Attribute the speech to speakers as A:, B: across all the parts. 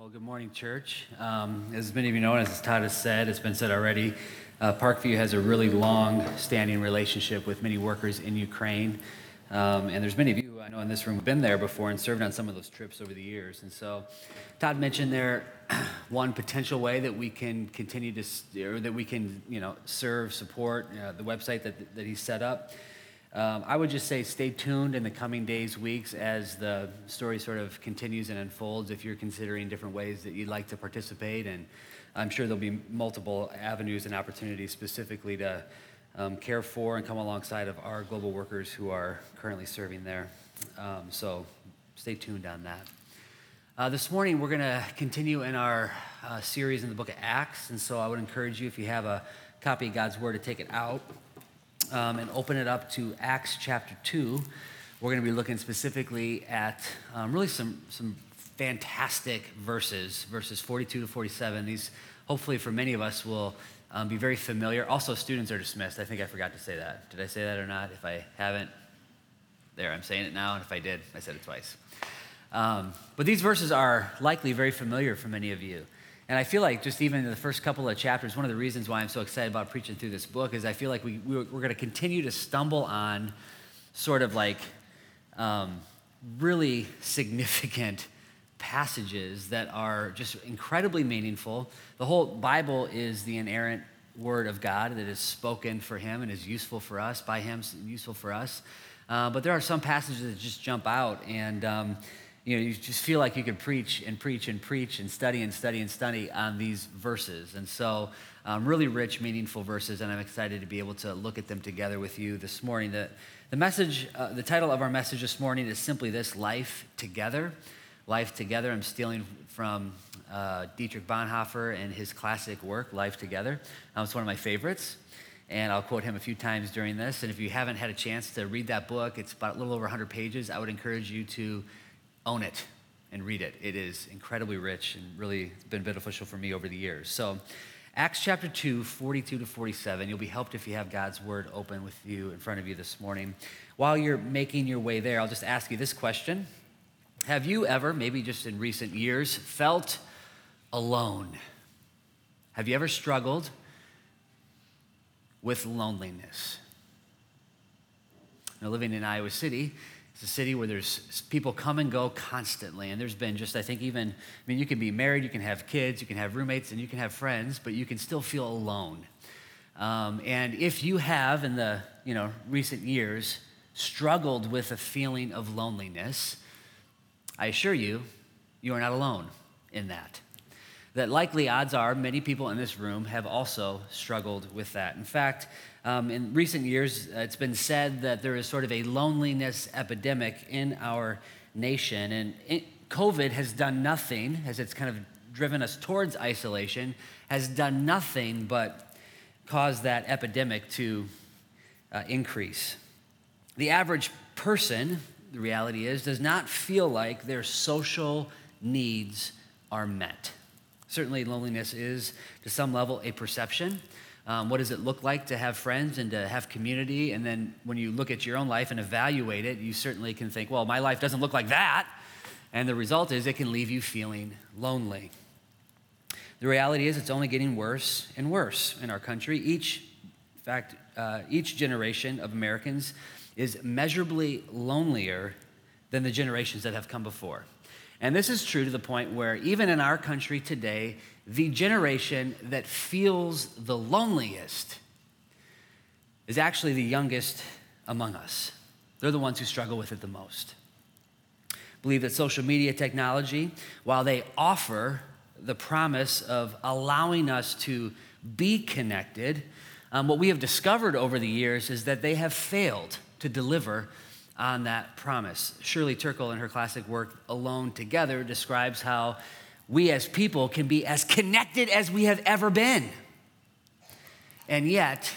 A: Well, good morning, church. Um, as many of you know, and as Todd has said, it's been said already, uh, Parkview has a really long standing relationship with many workers in Ukraine. Um, and there's many of you I know in this room who've been there before and served on some of those trips over the years. And so Todd mentioned there one potential way that we can continue to, or that we can, you know, serve, support uh, the website that, that he set up. Um, I would just say stay tuned in the coming days, weeks, as the story sort of continues and unfolds. If you're considering different ways that you'd like to participate, and I'm sure there'll be multiple avenues and opportunities specifically to um, care for and come alongside of our global workers who are currently serving there. Um, so stay tuned on that. Uh, this morning, we're going to continue in our uh, series in the book of Acts, and so I would encourage you, if you have a copy of God's Word, to take it out um, and open it up to Acts chapter 2. We're going to be looking specifically at um, really some, some fantastic verses, verses 42 to 47. These, hopefully, for many of us, will um, be very familiar. Also, students are dismissed. I think I forgot to say that. Did I say that or not? If I haven't, there, I'm saying it now. And if I did, I said it twice. Um, but these verses are likely very familiar for many of you. And I feel like just even in the first couple of chapters, one of the reasons why I'm so excited about preaching through this book is I feel like we, we're, we're going to continue to stumble on sort of like um, really significant passages that are just incredibly meaningful. The whole Bible is the inerrant word of God that is spoken for Him and is useful for us, by Him, useful for us. Uh, but there are some passages that just jump out, and um, you know, you just feel like you could preach and preach and preach and study and study and study on these verses. And so, um, really rich, meaningful verses, and I'm excited to be able to look at them together with you this morning. The, the message, uh, the title of our message this morning is simply this Life Together. Life Together. I'm stealing from uh, Dietrich Bonhoeffer and his classic work, Life Together. Um, it's one of my favorites and I'll quote him a few times during this. And if you haven't had a chance to read that book, it's about a little over 100 pages. I would encourage you to own it and read it. It is incredibly rich and really been beneficial for me over the years. So, Acts chapter 2, 42 to 47. You'll be helped if you have God's word open with you in front of you this morning. While you're making your way there, I'll just ask you this question Have you ever, maybe just in recent years, felt alone? Have you ever struggled with loneliness? Now, living in Iowa City, it's a city where there's people come and go constantly. And there's been just, I think, even, I mean, you can be married, you can have kids, you can have roommates, and you can have friends, but you can still feel alone. Um, and if you have, in the you know, recent years, struggled with a feeling of loneliness, I assure you, you are not alone in that. That likely odds are many people in this room have also struggled with that. In fact, um, in recent years, uh, it's been said that there is sort of a loneliness epidemic in our nation. And it, COVID has done nothing, as it's kind of driven us towards isolation, has done nothing but cause that epidemic to uh, increase. The average person, the reality is, does not feel like their social needs are met. Certainly, loneliness is, to some level, a perception. Um, what does it look like to have friends and to have community? And then when you look at your own life and evaluate it, you certainly can think, well, my life doesn't look like that. And the result is it can leave you feeling lonely. The reality is it's only getting worse and worse in our country. Each, in fact, uh, each generation of Americans is measurably lonelier than the generations that have come before. And this is true to the point where even in our country today, the generation that feels the loneliest is actually the youngest among us. They're the ones who struggle with it the most. Believe that social media technology, while they offer the promise of allowing us to be connected, um, what we have discovered over the years is that they have failed to deliver on that promise. Sherry Turkle, in her classic work, Alone Together, describes how we as people can be as connected as we have ever been. And yet,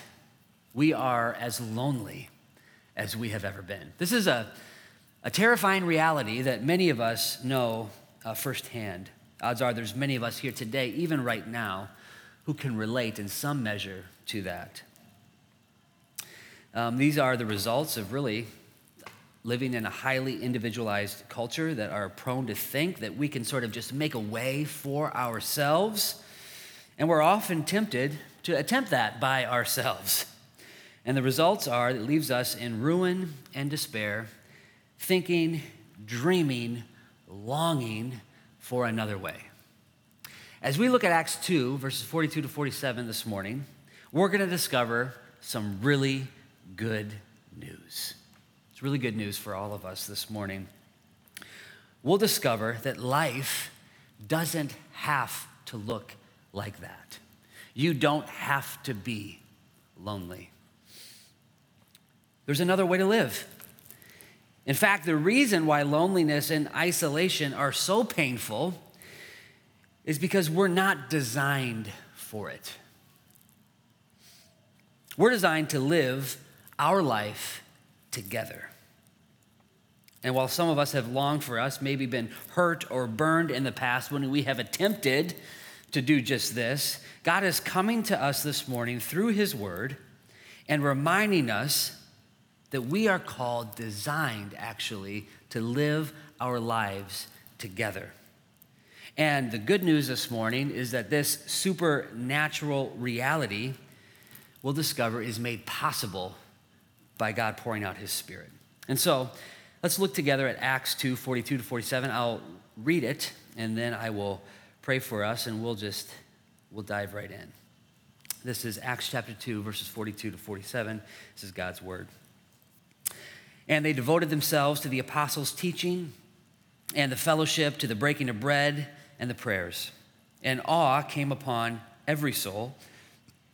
A: we are as lonely as we have ever been. This is a, a terrifying reality that many of us know uh, firsthand. Odds are there's many of us here today, even right now, who can relate in some measure to that. Um, these are the results of really living in a highly individualized culture that are prone to think that we can sort of just make a way for ourselves. And we're often tempted to attempt that by ourselves. And the results are it leaves us in ruin and despair, thinking, dreaming, longing for another way. As we look at Acts 2, verses 42 to 47 this morning, we're going to discover some really good news. It's really good news for all of us this morning. We'll discover that life doesn't have to look like that. You don't have to be lonely. There's another way to live. In fact, the reason why loneliness and isolation are so painful is because we're not designed for it. We're designed to live our life together. And while some of us have longed for us, maybe been hurt or burned in the past when we have attempted to do just this, God is coming to us this morning through His Word and reminding us that we are called, designed actually, to live our lives together. And the good news this morning is that this supernatural reality we'll discover is made possible by God pouring out his spirit. And so let's look together at Acts 2 42 to 47. I'll read it and then I will pray for us and we'll just we'll dive right in. This is Acts chapter 2 verses 42 to 47. This is God's word. And they devoted themselves to the apostles' teaching and the fellowship, to the breaking of bread and the prayers. And awe came upon every soul,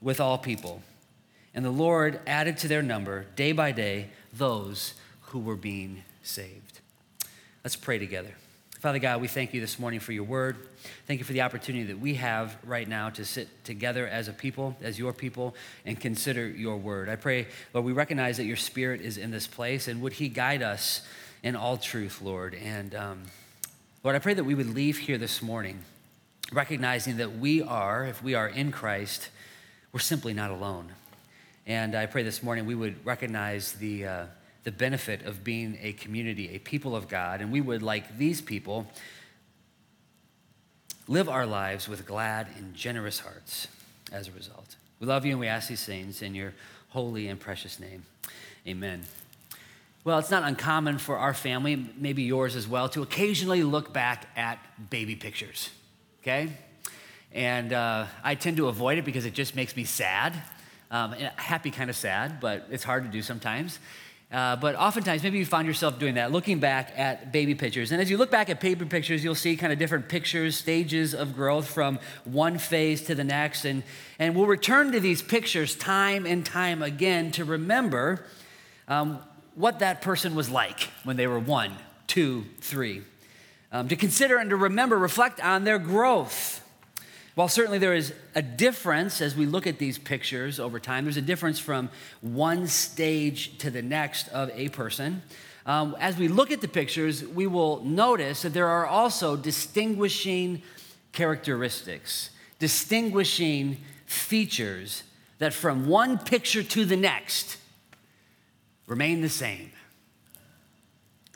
A: with all people. And the Lord added to their number, day by day, those who were being saved. Let's pray together. Father God, we thank you this morning for your word. Thank you for the opportunity that we have right now to sit together as a people, as your people, and consider your word. I pray, Lord, we recognize that your spirit is in this place, and would he guide us in all truth, Lord. And um, Lord, I pray that we would leave here this morning recognizing that we are, if we are in Christ, we're simply not alone. And I pray this morning we would recognize the. Uh, the benefit of being a community, a people of God, and we would, like these people, live our lives with glad and generous hearts as a result. We love you and we ask these things in your holy and precious name. Amen. Well, it's not uncommon for our family, maybe yours as well, to occasionally look back at baby pictures, okay? And uh, I tend to avoid it because it just makes me sad. Um, happy kind of sad, but it's hard to do sometimes. Uh, but oftentimes, maybe you find yourself doing that, looking back at baby pictures. And as you look back at baby pictures, you'll see kind of different pictures, stages of growth from one phase to the next. And, and we'll return to these pictures time and time again to remember um, what that person was like when they were one, two, three. Um, to consider and to remember, reflect on their growth. While certainly there is a difference as we look at these pictures over time, there's a difference from one stage to the next of a person. Um, as we look at the pictures, we will notice that there are also distinguishing characteristics, distinguishing features that from one picture to the next remain the same.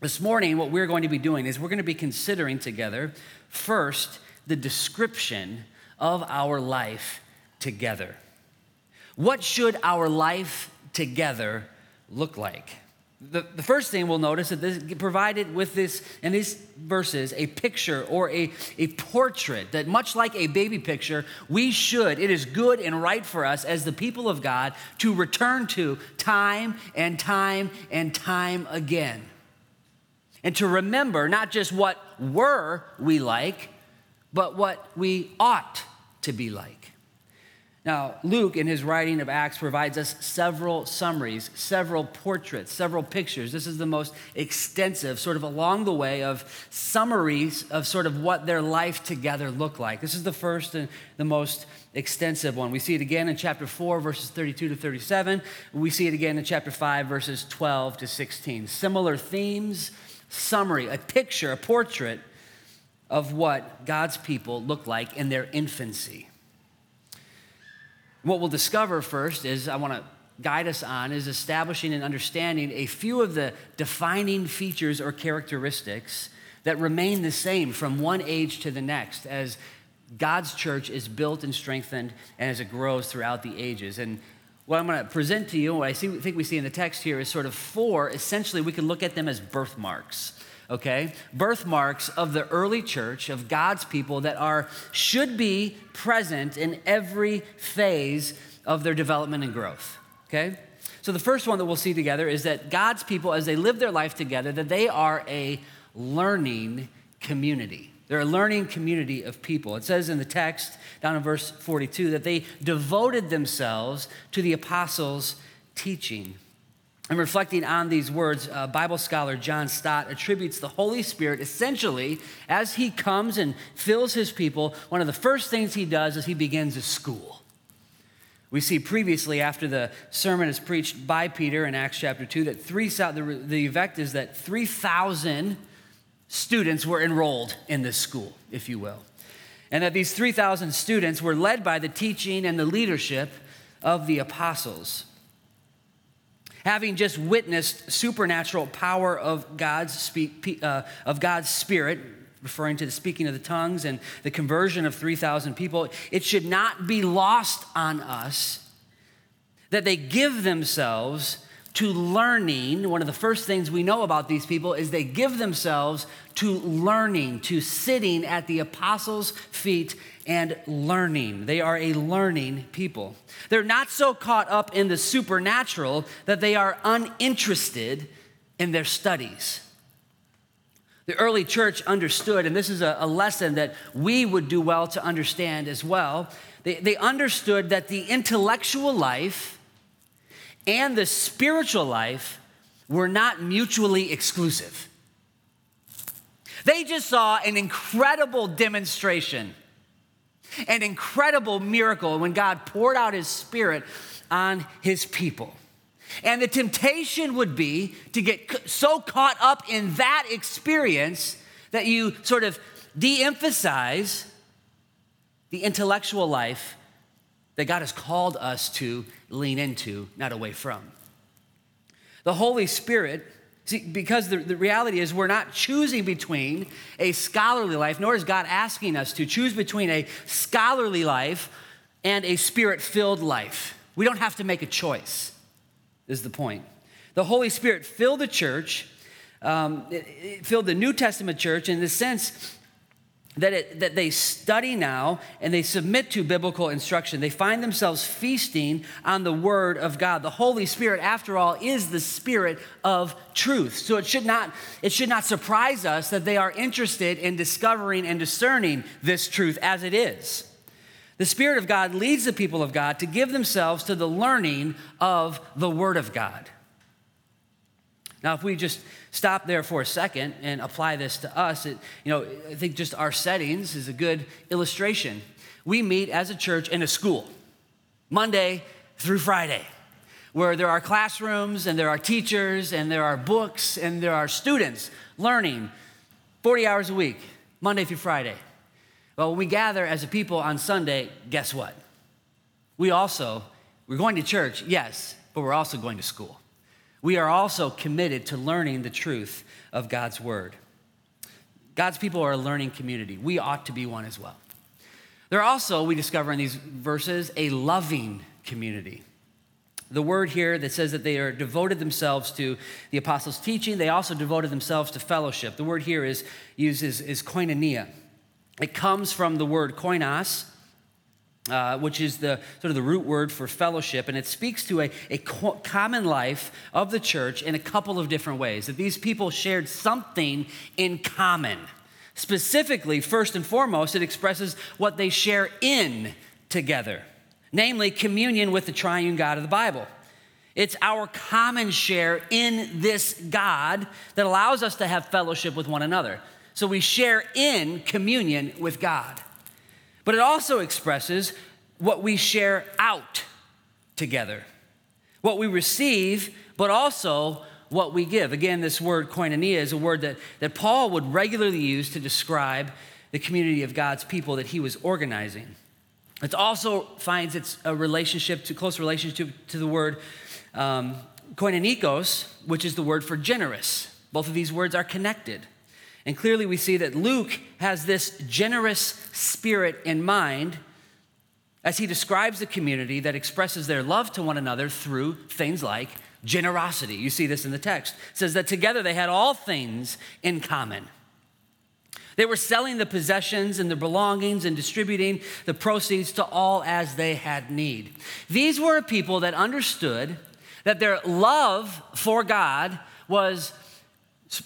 A: This morning, what we're going to be doing is we're going to be considering together first the description of our life together. What should our life together look like? The, the first thing we'll notice that this provided with this in these verses a picture or a, a portrait that much like a baby picture, we should, it is good and right for us as the people of God to return to time and time and time again. And to remember not just what were we like, but what we ought to be like. Now, Luke, in his writing of Acts, provides us several summaries, several portraits, several pictures. This is the most extensive, sort of along the way, of summaries of sort of what their life together looked like. This is the first and the most extensive one. We see it again in chapter 4, verses 32 to 37. We see it again in chapter 5, verses 12 to 16. Similar themes, summary, a picture, a portrait of what God's people looked like in their infancy. What we'll discover first is I want to guide us on is establishing and understanding a few of the defining features or characteristics that remain the same from one age to the next as God's church is built and strengthened and as it grows throughout the ages. And what I'm going to present to you, what I see, think we see in the text here, is sort of four. Essentially, we can look at them as birthmarks okay? Birthmarks of the early church, of God's people that are, should be present in every phase of their development and growth, okay? So the first one that we'll see together is that God's people, as they live their life together, that they are a learning community. They're a learning community of people. It says in the text, down in verse 42, that they devoted themselves to the apostles' teaching. And reflecting on these words, uh, Bible scholar John Stott attributes the Holy Spirit essentially, as he comes and fills his people, one of the first things he does is he begins a school. We see previously, after the sermon is preached by Peter in Acts chapter 2, that three, the, the effect is that 3,000 students were enrolled in this school, if you will. And that these 3,000 students were led by the teaching and the leadership of the apostles having just witnessed supernatural power of God's, speak, uh, of God's Spirit, referring to the speaking of the tongues and the conversion of 3,000 people, it should not be lost on us that they give themselves to learning. One of the first things we know about these people is they give themselves to learning, to sitting at the apostles' feet and learning. They are a learning people. They're not so caught up in the supernatural that they are uninterested in their studies. The early church understood, and this is a, lesson that we would do well to understand as well. They, they understood that the intellectual life and the spiritual life were not mutually exclusive. They just saw an incredible demonstration an incredible miracle when God poured out his spirit on his people. And the temptation would be to get so caught up in that experience that you sort of de emphasize the intellectual life that God has called us to lean into, not away from. The Holy Spirit See, because the, the reality is we're not choosing between a scholarly life, nor is God asking us to choose between a scholarly life and a spirit filled life. We don't have to make a choice, is the point. The Holy Spirit filled the church, um, filled the New Testament church in the sense that, it, that they study now and they submit to biblical instruction. They find themselves feasting on the Word of God. The Holy Spirit, after all, is the Spirit of truth. So it should not, it should not surprise us that they are interested in discovering and discerning this truth as it is. The Spirit of God leads the people of God to give themselves to the learning of the Word of God. Now, if we just stop there for a second and apply this to us, it, you know, I think just our settings is a good illustration. We meet as a church in a school, Monday through Friday, where there are classrooms and there are teachers and there are books and there are students learning 40 hours a week, Monday through Friday. Well, when we gather as a people on Sunday, guess what? We also, we're going to church, yes, but we're also going to school we are also committed to learning the truth of God's word. God's people are a learning community. We ought to be one as well. They're also, we discover in these verses, a loving community. The word here that says that they are devoted themselves to the apostles' teaching, they also devoted themselves to fellowship. The word here is used is, koinonia. It comes from the word koinos, uh, which is the sort of the root word for fellowship, and it speaks to a, a co- common life of the church in a couple of different ways. That these people shared something in common. Specifically, first and foremost, it expresses what they share in together.
B: namely communion with the triune God of the Bible. It's our common share in this God that allows us to have fellowship with one another. So we share in communion with God. But it also expresses what we share out together, what we receive, but also what we give. Again, this word koinonia is a word that, that Paul would regularly use to describe the community of God's people that he was organizing. It also finds its a relationship to close relationship to, the word um, koinonikos, which is the word for generous. Both of these words are connected. And clearly we see that Luke has this generous spirit in mind as he describes the community that expresses their love to one another through things like generosity. You see this in the text. It says that together they had all things in common. They were selling the possessions and the belongings and distributing the proceeds to all as they had need. These were a people that understood that their love for God was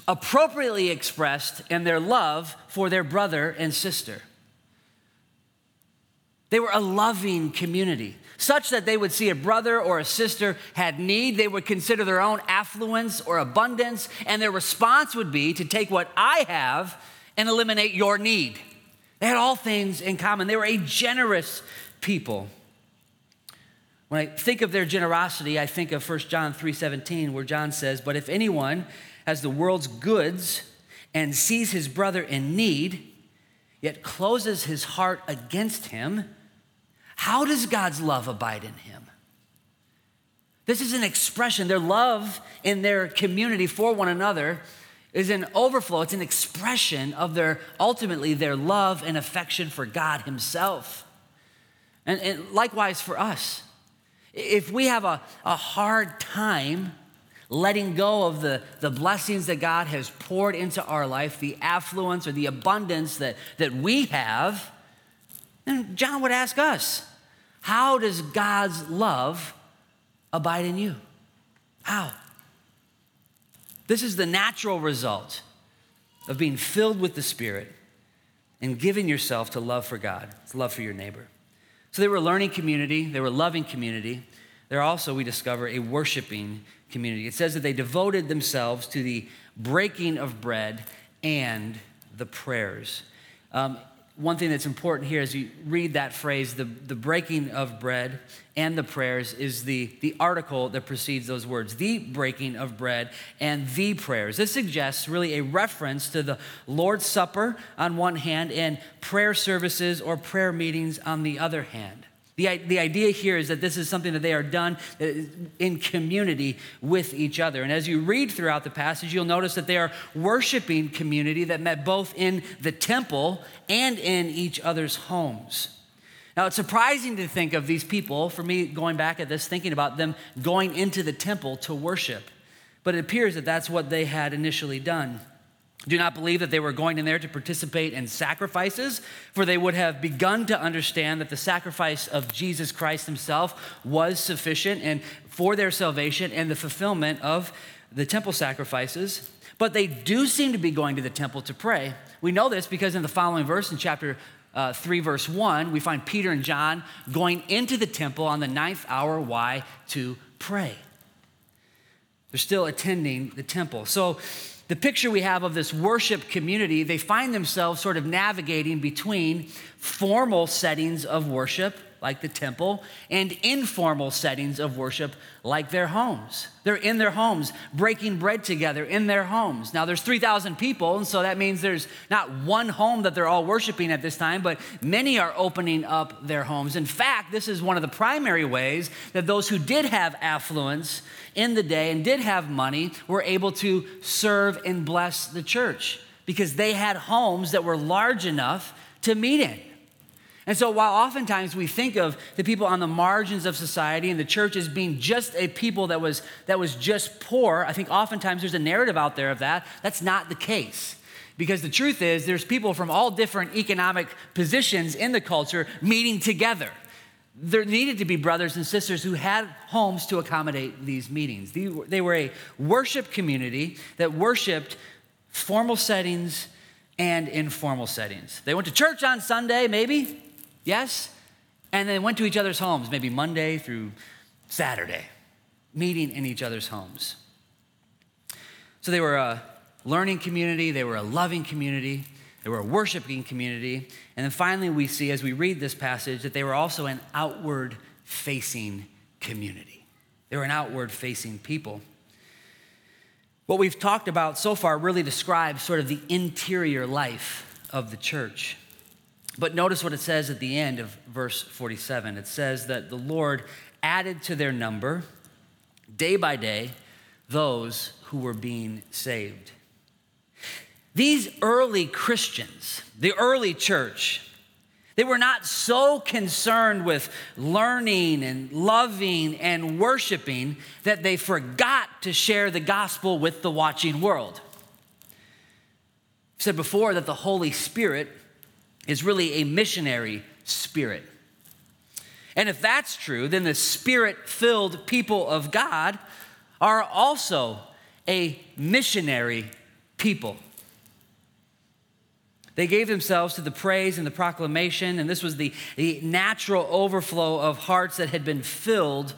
B: appropriately expressed in their love for their brother and sister. They were a loving community, such that they would see a brother or a sister had need, they would consider their own affluence or abundance, and their response would be to take what I have and eliminate your need. They had all things in common. They were a generous people. When I think of their generosity, I think of 1 John 3:17 where John says, "But if anyone has the world's goods and sees his brother in need, yet closes his heart against him, how does God's love abide in him? This is an expression. Their love in their community for one another is an overflow. It's an expression of their, ultimately, their love and affection for God Himself. And, and likewise for us. If we have a, a hard time letting go of the, the blessings that God has poured into our life, the affluence or the abundance that, that we have, then John would ask us, how does God's love abide in you? How? This is the natural result of being filled with the Spirit and giving yourself to love for God, it's love for your neighbor. So they were a learning community, they were a loving community. They're also, we discover, a worshiping community. It says that they devoted themselves to the breaking of bread and the prayers. Um, one thing that's important here as you read that phrase, the, the breaking of bread and the prayers, is the, the article that precedes those words the breaking of bread and the prayers. This suggests really a reference to the Lord's Supper on one hand and prayer services or prayer meetings on the other hand. The, the idea here is that this is something that they are done uh, in community with each other. And as you read throughout the passage, you'll notice that they are worshiping community that met both in the temple and in each other's homes. Now, it's surprising to think of these people, for me going back at this, thinking about them going into the temple to worship. But it appears that that's what they had initially done do not believe that they were going in there to participate in sacrifices, for they would have begun to understand that the sacrifice of Jesus Christ himself was sufficient and for their salvation and the fulfillment of the temple sacrifices. But they do seem to be going to the temple to pray. We know this because in the following verse, in chapter uh, 3, verse 1, we find Peter and John going into the temple on the ninth hour. Why? To pray. They're still attending the temple. So, the picture we have of this worship community, they find themselves sort of navigating between formal settings of worship like the temple, and informal settings of worship, like their homes. They're in their homes, breaking bread together in their homes. Now, there's 3,000 people, and so that means there's not one home that they're all worshiping at this time, but many are opening up their homes. In fact, this is one of the primary ways that those who did have affluence in the day and did have money were able to serve and bless the church because they had homes that were large enough to meet in. And so, while oftentimes we think of the people on the margins of society and the church as being just a people that was, that was just poor, I think oftentimes there's a narrative out there of that. That's not the case. Because the truth is, there's people from all different economic positions in the culture meeting together. There needed to be brothers and sisters who had homes to accommodate these meetings. They were a worship community that worshiped formal settings and informal settings. They went to church on Sunday, maybe, Yes? and they went to each other's homes, maybe Monday through Saturday, meeting in each other's homes. So they were a learning community, they were a loving community, they were a worshiping community. And then finally, we see as we read this passage that they were also an outward facing community. They were an outward facing people. What we've talked about so far really describes sort of the interior life of the church. But notice what it says at the end of verse 47. It says that the Lord added to their number day by day those who were being saved. These early Christians, the early church, they were not so concerned with learning and loving and worshiping that they forgot to share the gospel with the watching world. I've said before that the Holy Spirit is really a missionary spirit. And if that's true, then the spirit filled people of God are also a missionary people. They gave themselves to the praise and the proclamation, and this was the, the natural overflow of hearts that had been filled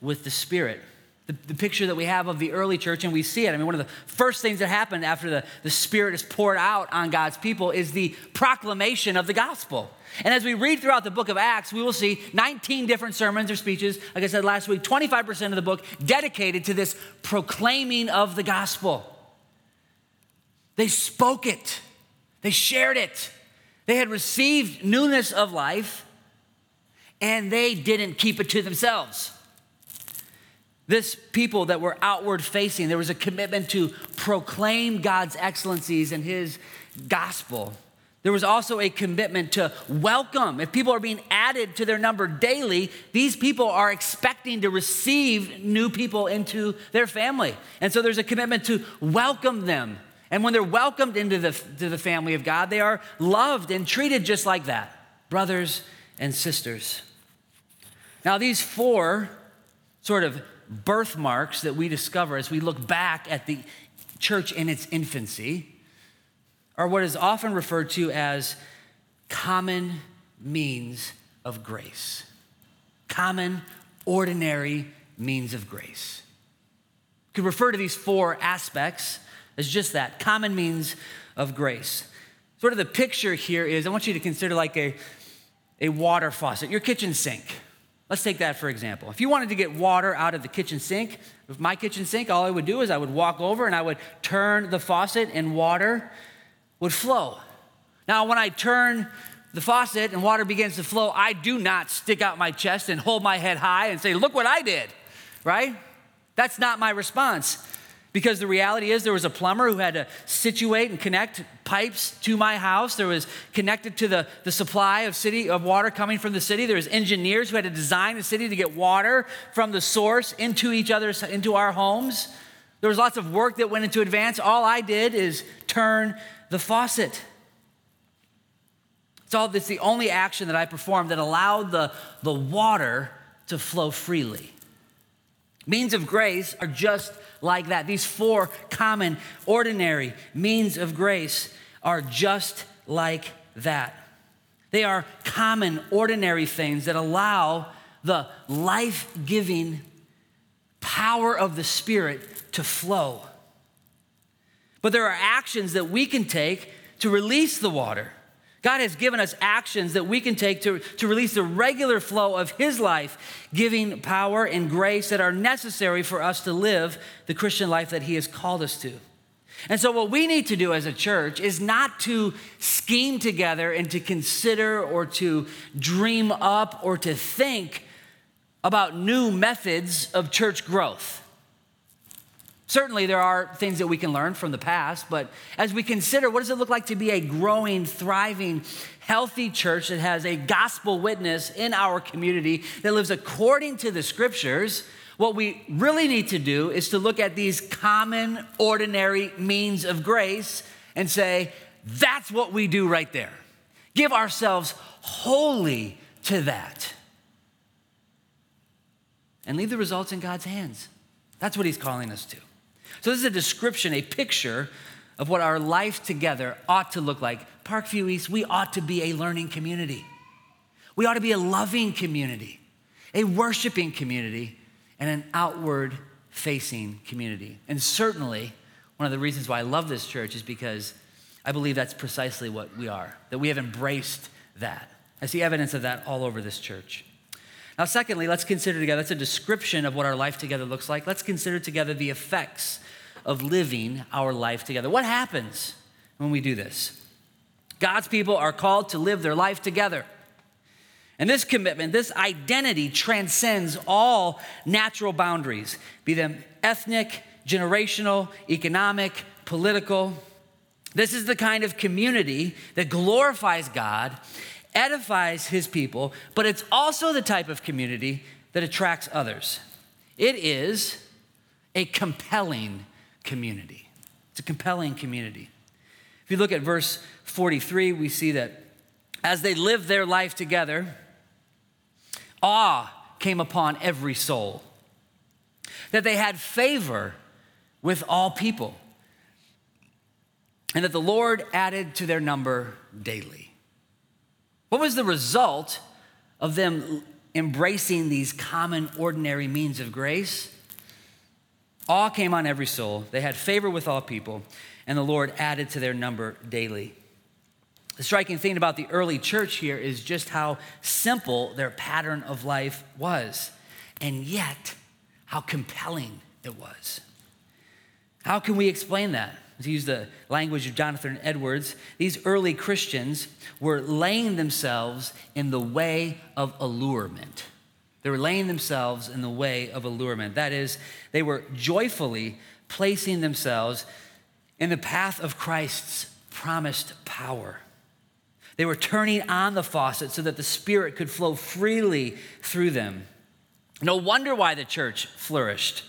B: with the Spirit. The, the, picture that we have of the early church, and we see it. I mean, one of the first things that happened after the, the Spirit is poured out on God's people is the proclamation of the gospel. And as we read throughout the book of Acts, we will see 19 different sermons or speeches, like I said last week, 25% of the book dedicated to this proclaiming of the gospel. They spoke it. They shared it. They had received newness of life and they didn't keep it to themselves. This people that were outward facing, there was a commitment to proclaim God's excellencies and his gospel. There was also a commitment to welcome. If people are being added to their number daily, these people are expecting to receive new people into their family. And so there's a commitment to welcome them and when they're welcomed into the, to the family of God, they are loved and treated just like that brothers and sisters. Now, these four sort of birthmarks that we discover as we look back at the church in its infancy are what is often referred to as common means of grace. Common, ordinary means of grace. You could refer to these four aspects as just that common means of grace. Sort of the picture here is I want you to consider like a, a water faucet, your kitchen sink. Let's take that for example. If you wanted to get water out of the kitchen sink, with my kitchen sink, all I would do is I would walk over and I would turn the faucet and water would flow. Now, when I turn the faucet and water begins to flow, I do not stick out my chest and hold my head high and say, Look what I did, right? That's not my response. Because the reality is, there was a plumber who had to situate and connect pipes to my house. There was connected to the, the supply of city of water coming from the city. There was engineers who had to design the city to get water from the source into each other's into our homes. There was lots of work that went into advance. All I did is turn the faucet. It's all this the only action that I performed that allowed the, the water to flow freely. Means of grace are just like that. These four common, ordinary means of grace are just like that. They are common, ordinary things that allow the life giving power of the Spirit to flow. But there are actions that we can take to release the water. God has given us actions that we can take to, to release the regular flow of His life, giving power and grace that are necessary for us to live the Christian life that He has called us to. And so, what we need to do as a church is not to scheme together and to consider or to dream up or to think about new methods of church growth. Certainly, there are things that we can learn from the past, but as we consider what does it look like to be a growing, thriving, healthy church that has a gospel witness in our community that lives according to the scriptures, what we really need to do is to look at these common, ordinary means of grace and say, that's what we do right there. Give ourselves wholly to that. And leave the results in God's hands. That's what He's calling us to. So, this is a description, a picture of what our life together ought to look like. Parkview East, we ought to be a learning community. We ought to be a loving community, a worshiping community, and an outward facing community. And certainly, one of the reasons why I love this church is because I believe that's precisely what we are, that we have embraced that. I see evidence of that all over this church. Now, secondly, let's consider together, that's a description of what our life together looks like. Let's consider together the effects of living our life together. What happens when we do this? God's people are called to live their life together. And this commitment, this identity transcends all natural boundaries, be them ethnic, generational, economic, political. This is the kind of community that glorifies God, edifies his people, but it's also the type of community that attracts others. It is a compelling community. It's a compelling community. If you look at verse 43, we see that as they lived their life together, awe came upon every soul, that they had favor with all people, and that the Lord added to their number daily. What was the result of them embracing these common, ordinary means of grace? Awe came on every soul. They had favor with all people, and the Lord added to their number daily. The striking thing about the early church here is just how simple their pattern of life was, and yet how compelling it was. How can we explain that? To use the language of Jonathan Edwards, these early Christians were laying themselves in the way of allurement. They were laying themselves in the way of allurement. That is, they were joyfully placing themselves in the path of Christ's promised power. They were turning on the faucet so that the Spirit could flow freely through them. No wonder why the church flourished.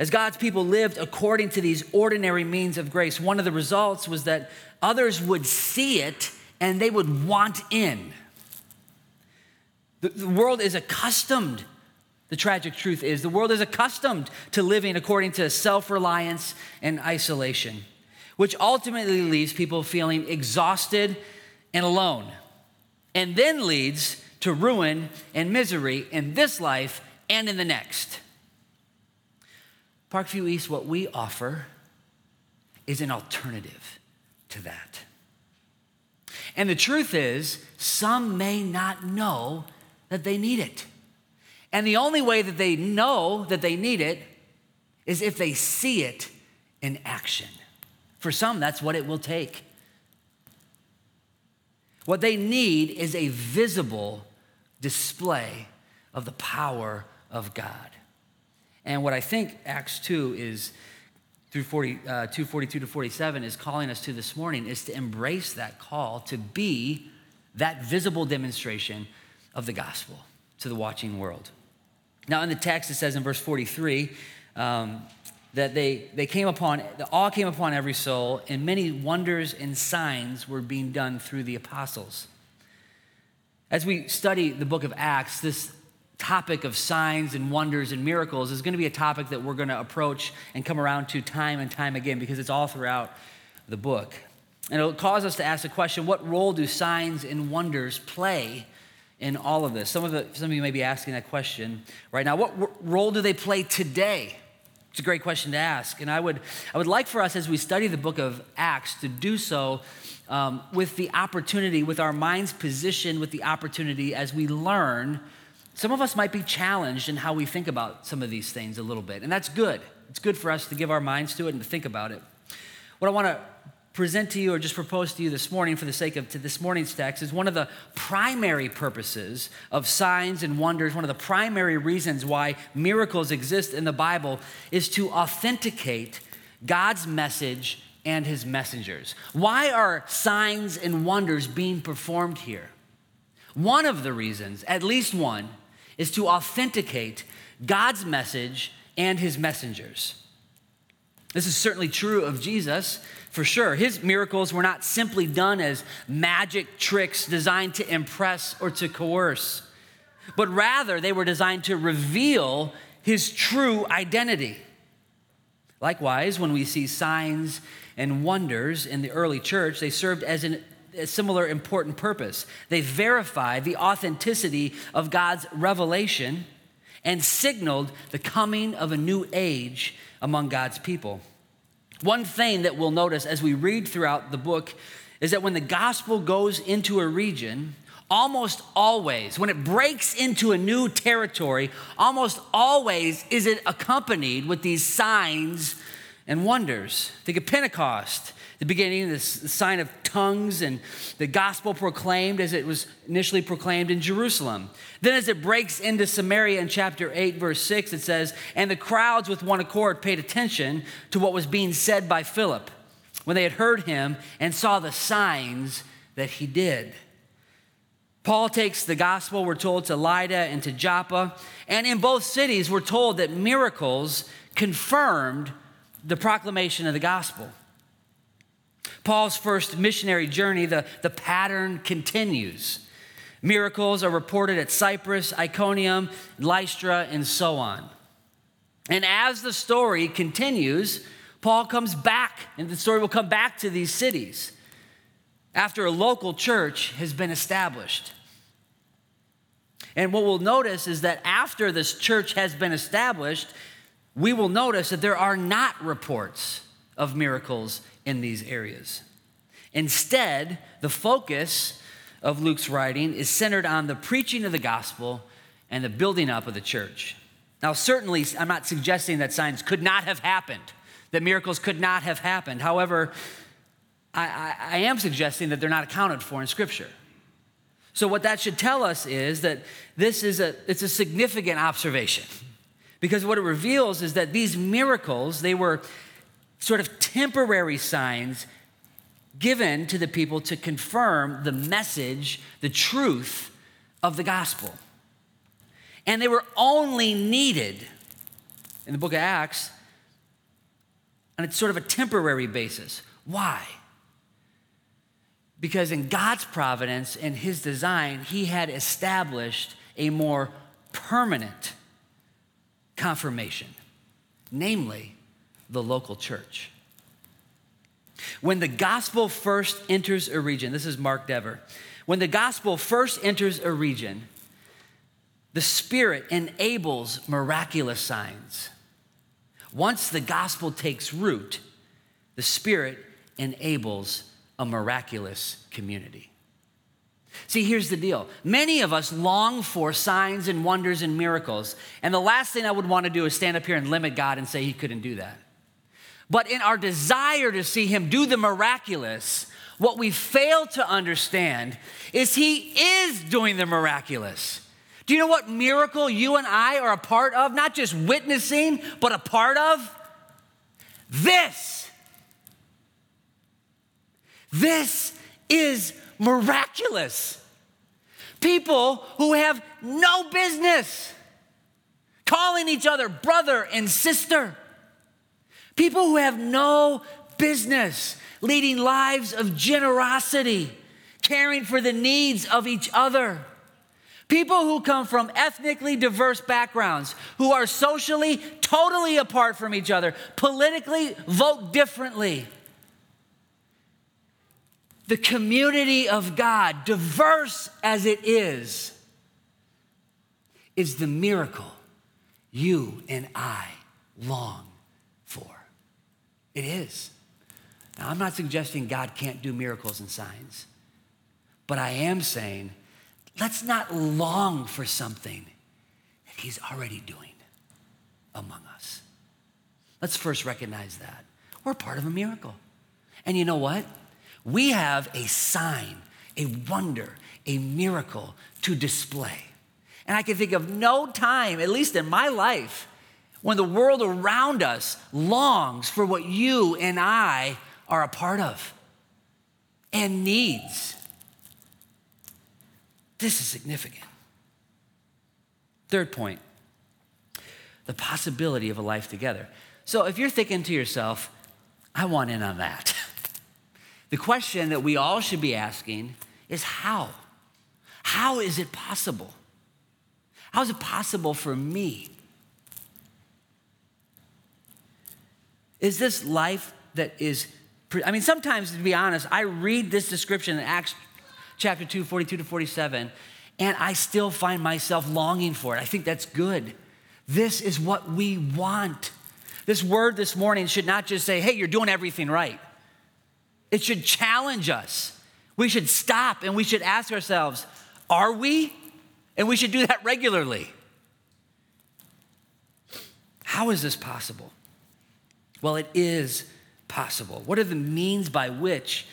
B: As God's people lived according to these ordinary means of grace, one of the results was that others would see it and they would want in. The, the world is accustomed, the tragic truth is, the world is accustomed to living according to self reliance and isolation which ultimately leaves people feeling exhausted and alone, and then leads to ruin and misery in this life and in the next. Parkview East, what we offer is an alternative to that. And the truth is, some may not know that they need it. And the only way that they know that they need it is if they see it in action. For some, that's what it will take. What they need is a visible display of the power of God. And what I think Acts 2 is through 40, uh, 242 to 47 is calling us to this morning is to embrace that call to be that visible demonstration of the gospel to the watching world. Now, in the text, it says in verse 43, um, that they, they came upon, the awe came upon every soul, and many wonders and signs were being done through the apostles. As we study the book of Acts, this topic of signs and wonders and miracles is going to be a topic that we're going to approach and come around to time and time again because it's all throughout the book. And it'll cause us to ask the question what role do signs and wonders play in all of this? Some of, the, some of you may be asking that question right now. What role do they play today? It's a great question to ask. And I would, I would like for us as we study the book of Acts to do so um, with the opportunity, with our minds positioned with the opportunity as we learn. Some of us might be challenged in how we think about some of these things a little bit, and that's good. It's good for us to give our minds to it and to think about it. What I want to present to you or just propose to you this morning for the sake of to this morning's text is one of the primary purposes of signs and wonders one of the primary reasons why miracles exist in the bible is to authenticate god's message and his messengers. Why are signs and wonders being performed here? One of the reasons at least one is to authenticate god's message and his messengers this is certainly true of jesus for sure. His miracles were not simply done as magic tricks designed to impress or to coerce, but rather they were designed to reveal his true identity. Likewise, when we see signs and wonders in the early church, they served as an a similar important purpose. They verified the authenticity of God's revelation and signaled the coming of a new age among God's people. One thing that we'll notice as we read throughout the book is that when the gospel goes into a region, almost always, when it breaks into a new territory, almost always is it accompanied with these signs and wonders. Think of Pentecost, the beginning, the sign of tongues and the gospel proclaimed as it was initially proclaimed in Jerusalem. Then, as it breaks into Samaria in chapter 8, verse 6, it says, And the crowds with one accord paid attention to what was being said by Philip when they had heard him and saw the signs that he did. Paul takes the gospel, we're told, to Lydda and to Joppa. And in both cities, we're told that miracles confirmed the proclamation of the gospel. Paul's first missionary journey, the, the pattern continues. Miracles are reported at Cyprus, Iconium, Lystra, and so on. And as the story continues, Paul comes back, and the story will come back to these cities after a local church has been established. And what we'll notice is that after this church has been established, we will notice that there are not reports of miracles in these areas. Instead, the focus of Luke's writing is centered on the preaching of the gospel and the building up of the church. Now, certainly, I'm not suggesting that signs could not have happened, that miracles could not have happened. However, I, I, I am suggesting that they're not accounted for in Scripture. So, what that should tell us is that this is a, it's a significant observation. Because what it reveals is that these miracles, they were sort of temporary signs given to the people to confirm the message, the truth of the gospel. And they were only needed in the book of Acts on a sort of a temporary basis. Why? Because in God's providence and His design, He had established a more permanent confirmation, namely the local church. When the gospel first enters a region, this is Mark Dever. When the gospel first enters a region, the Spirit enables miraculous signs. Once the gospel takes root, the Spirit enables a miraculous community. See, here's the deal. Many of us long for signs and wonders and miracles. And the last thing I would want to do is stand up here and limit God and say he couldn't do that. But in our desire to see him do the miraculous, what we fail to understand is he is doing the miraculous. Do you know what miracle you and I are a part of? Not just witnessing, but a part of? This. This is miraculous. People who have no business calling each other brother and sister. People who have no business leading lives of generosity, caring for the needs of each other. People who come from ethnically diverse backgrounds, who are socially totally apart from each other, politically vote differently the community of God, diverse as it is, is the miracle you and I long. It is. Now, I'm not suggesting God can't do miracles and signs, but I am saying let's not long for something that He's already doing among us. Let's first recognize that. We're part of a miracle. And you know what? we have a sign, a wonder, a miracle to display. And I can think of no time, at least in my life, when the world around us longs for what you and I are a part of and needs. This is significant. Third point the possibility of a life together. So if you're thinking to yourself, I want in on that. The question that we all should be asking is how? How is it possible? How is it possible for me? Is this life that is I mean, sometimes, to be honest, I read this description in Acts chapter 2, 42 to 47, and I still find myself longing for it. I think that's good. This is what we want. This word this morning should not just say, hey, you're doing everything right. It should challenge us. We should stop and we should ask ourselves, are we? And we should do that regularly. How is this possible? Well, it is possible. What are the means by which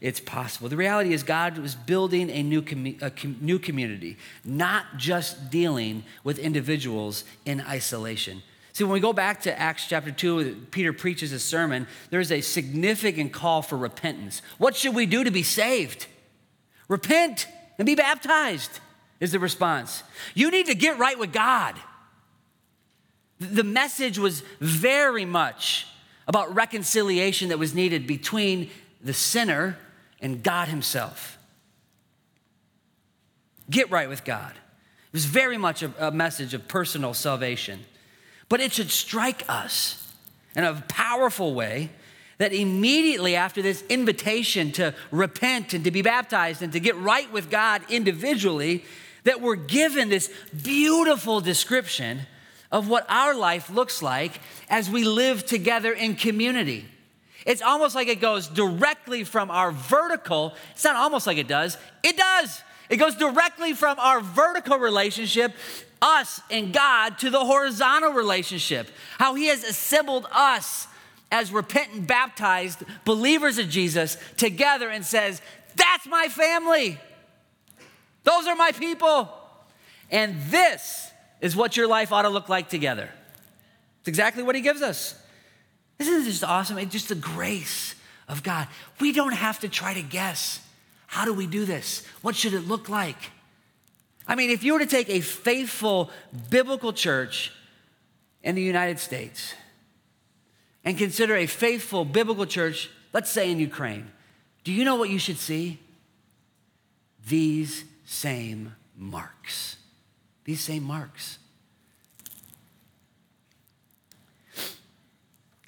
B: it's possible? The reality is, God was building a new, com- a com- new community, not just dealing with individuals in isolation. See, when we go back to Acts chapter 2, Peter preaches a sermon, there's a significant call for repentance. What should we do to be saved? Repent and be baptized, is the response. You need to get right with God. The message was very much about reconciliation that was needed between the sinner and God Himself. Get right with God. It was very much a, a message of personal salvation. But it should strike us in a powerful way that immediately after this invitation to repent and to be baptized and to get right with God individually, that we're given this beautiful description of what our life looks like as we live together in community. It's almost like it goes directly from our vertical, it's not almost like it does, it does. It goes directly from our vertical relationship us and God to the horizontal relationship. How He has assembled us as repentant, baptized believers of Jesus together and says, That's my family. Those are my people. And this is what your life ought to look like together. It's exactly what He gives us. Isn't it just awesome? It's just the grace of God. We don't have to try to guess. How do we do this? What should it look like? I mean, if you were to take a faithful biblical church in the United States and consider a faithful biblical church, let's say in Ukraine, do you know what you should see? These same marks. These same marks.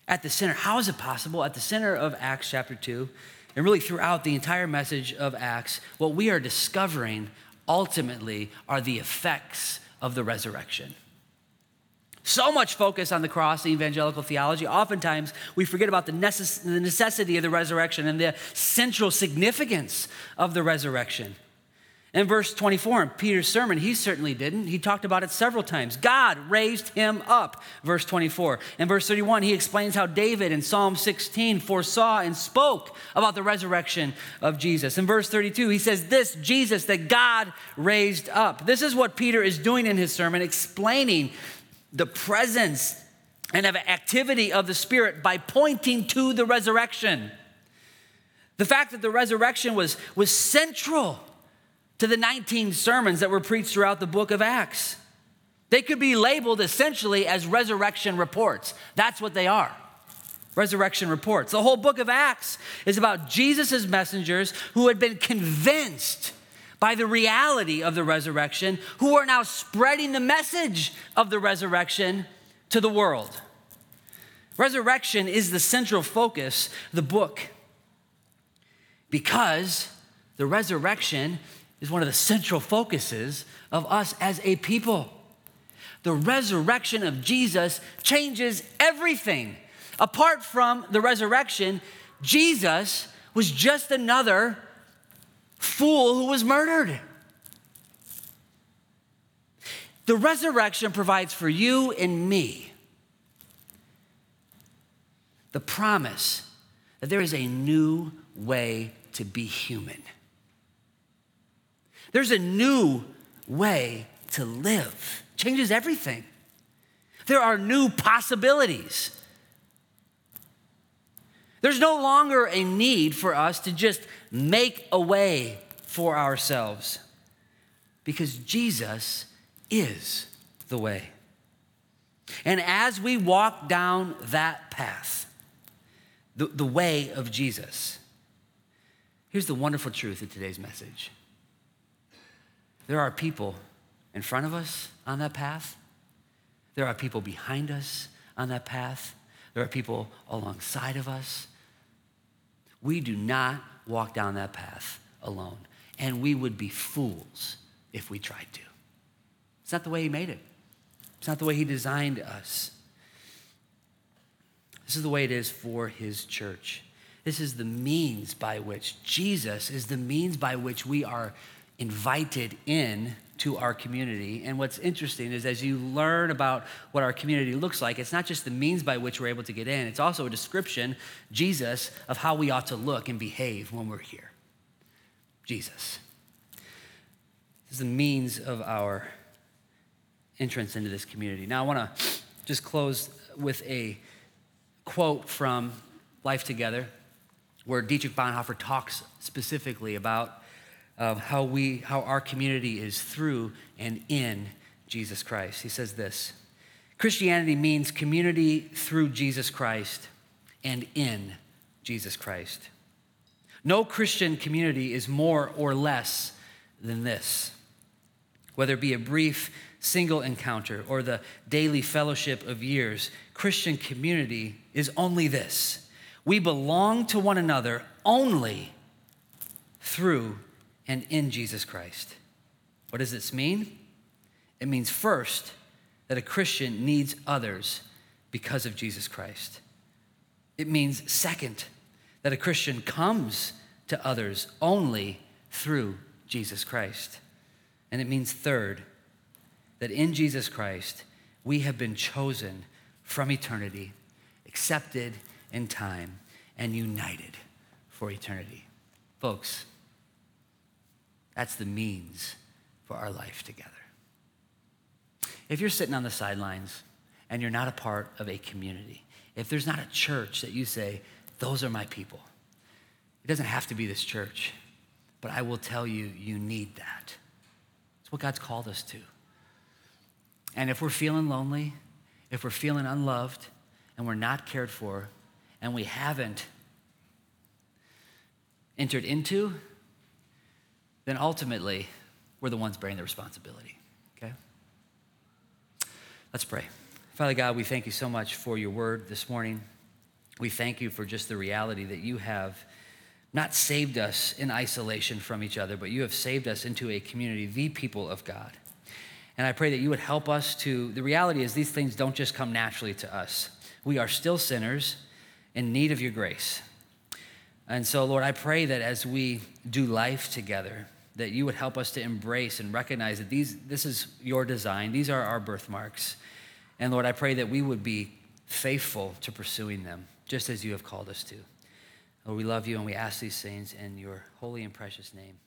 B: At the center, how is it possible? At the center of Acts chapter 2, and really throughout the entire message of Acts, what we are discovering ultimately are the effects of the resurrection. So much focus on the cross in evangelical theology. Oftentimes, we forget about the, necess- the necessity of the resurrection and the central significance of the resurrection. In verse 24, in Peter's sermon, he certainly didn't. He talked about it several times. God raised him up, verse 24. In verse 31, he explains how David in Psalm 16 foresaw and spoke about the resurrection of Jesus. In verse 32, he says, This Jesus that God raised up. This is what Peter is doing in his sermon, explaining the presence and of activity of the Spirit by pointing to the resurrection. The fact that the resurrection was, was central to the 19 sermons that were preached throughout the book of Acts. They could be labeled essentially as resurrection reports. That's what they are. Resurrection reports. The whole book of Acts is about Jesus' messengers who had been convinced by the reality of the resurrection, who are now spreading the message of the resurrection to the world. Resurrection is the central focus of the book because the resurrection is one of the central focuses of us as a people. The resurrection of Jesus changes everything. Apart from the resurrection, Jesus was just another fool who was murdered. The resurrection provides for you and me the promise that there is a new way to be human. There's a new way to live. Changes everything. There are new possibilities. There's no longer a need for us to just make a way for ourselves because Jesus is the way. And as we walk down that path, the, the way of Jesus, here's the wonderful truth of today's message there are people in front of us on that path. There are people behind us on that path. There are people alongside of us. We do not walk down that path alone. And we would be fools if we tried to. It's not the way He made it, it's not the way He designed us. This is the way it is for His church. This is the means by which Jesus is the means by which we are invited in to our community. And what's interesting is as you learn about what our community looks like, it's not just the means by which we're able to get in, it's also a description, Jesus, of how we ought to look and behave when we're here. Jesus. This is the means of our entrance into this community. Now, I want to just close with a quote from Life Together, where Dietrich Bonhoeffer talks specifically about uh, how, we, how our community is through and in Jesus Christ. He says this Christianity means community through Jesus Christ and in Jesus Christ. No Christian community is more or less than this. Whether it be a brief single encounter or the daily fellowship of years, Christian community is only this. We belong to one another only through and in Jesus Christ. What does this mean? It means first that a Christian needs others because of Jesus Christ. It means second that a Christian comes to others only through Jesus Christ. And it means third that in Jesus Christ we have been chosen from eternity, accepted in time, and united for eternity. Folks, that's the means for our life together. If you're sitting on the sidelines and you're not a part of a community, if there's not a church that you say, those are my people, it doesn't have to be this church, but I will tell you, you need that. It's what God's called us to. And if we're feeling lonely, if we're feeling unloved, and we're not cared for, and we haven't entered into, then ultimately we're the ones bearing the responsibility. Okay? Let's pray. Father God, we thank you so much for your word this morning. We thank you for just the reality that you have not saved us in isolation from each other, but you have saved us into a community, the people of God. And I pray that you would help us to, the reality is these things don't just come naturally to us. We are still sinners in need of your grace. And so, Lord, I pray that as we do life together, that you would help us to embrace and recognize that these, this is your design, these are our birthmarks. And Lord, I pray that we would be faithful to pursuing them, just as you have called us to. Lord, we love you and we ask these things in your holy and precious name.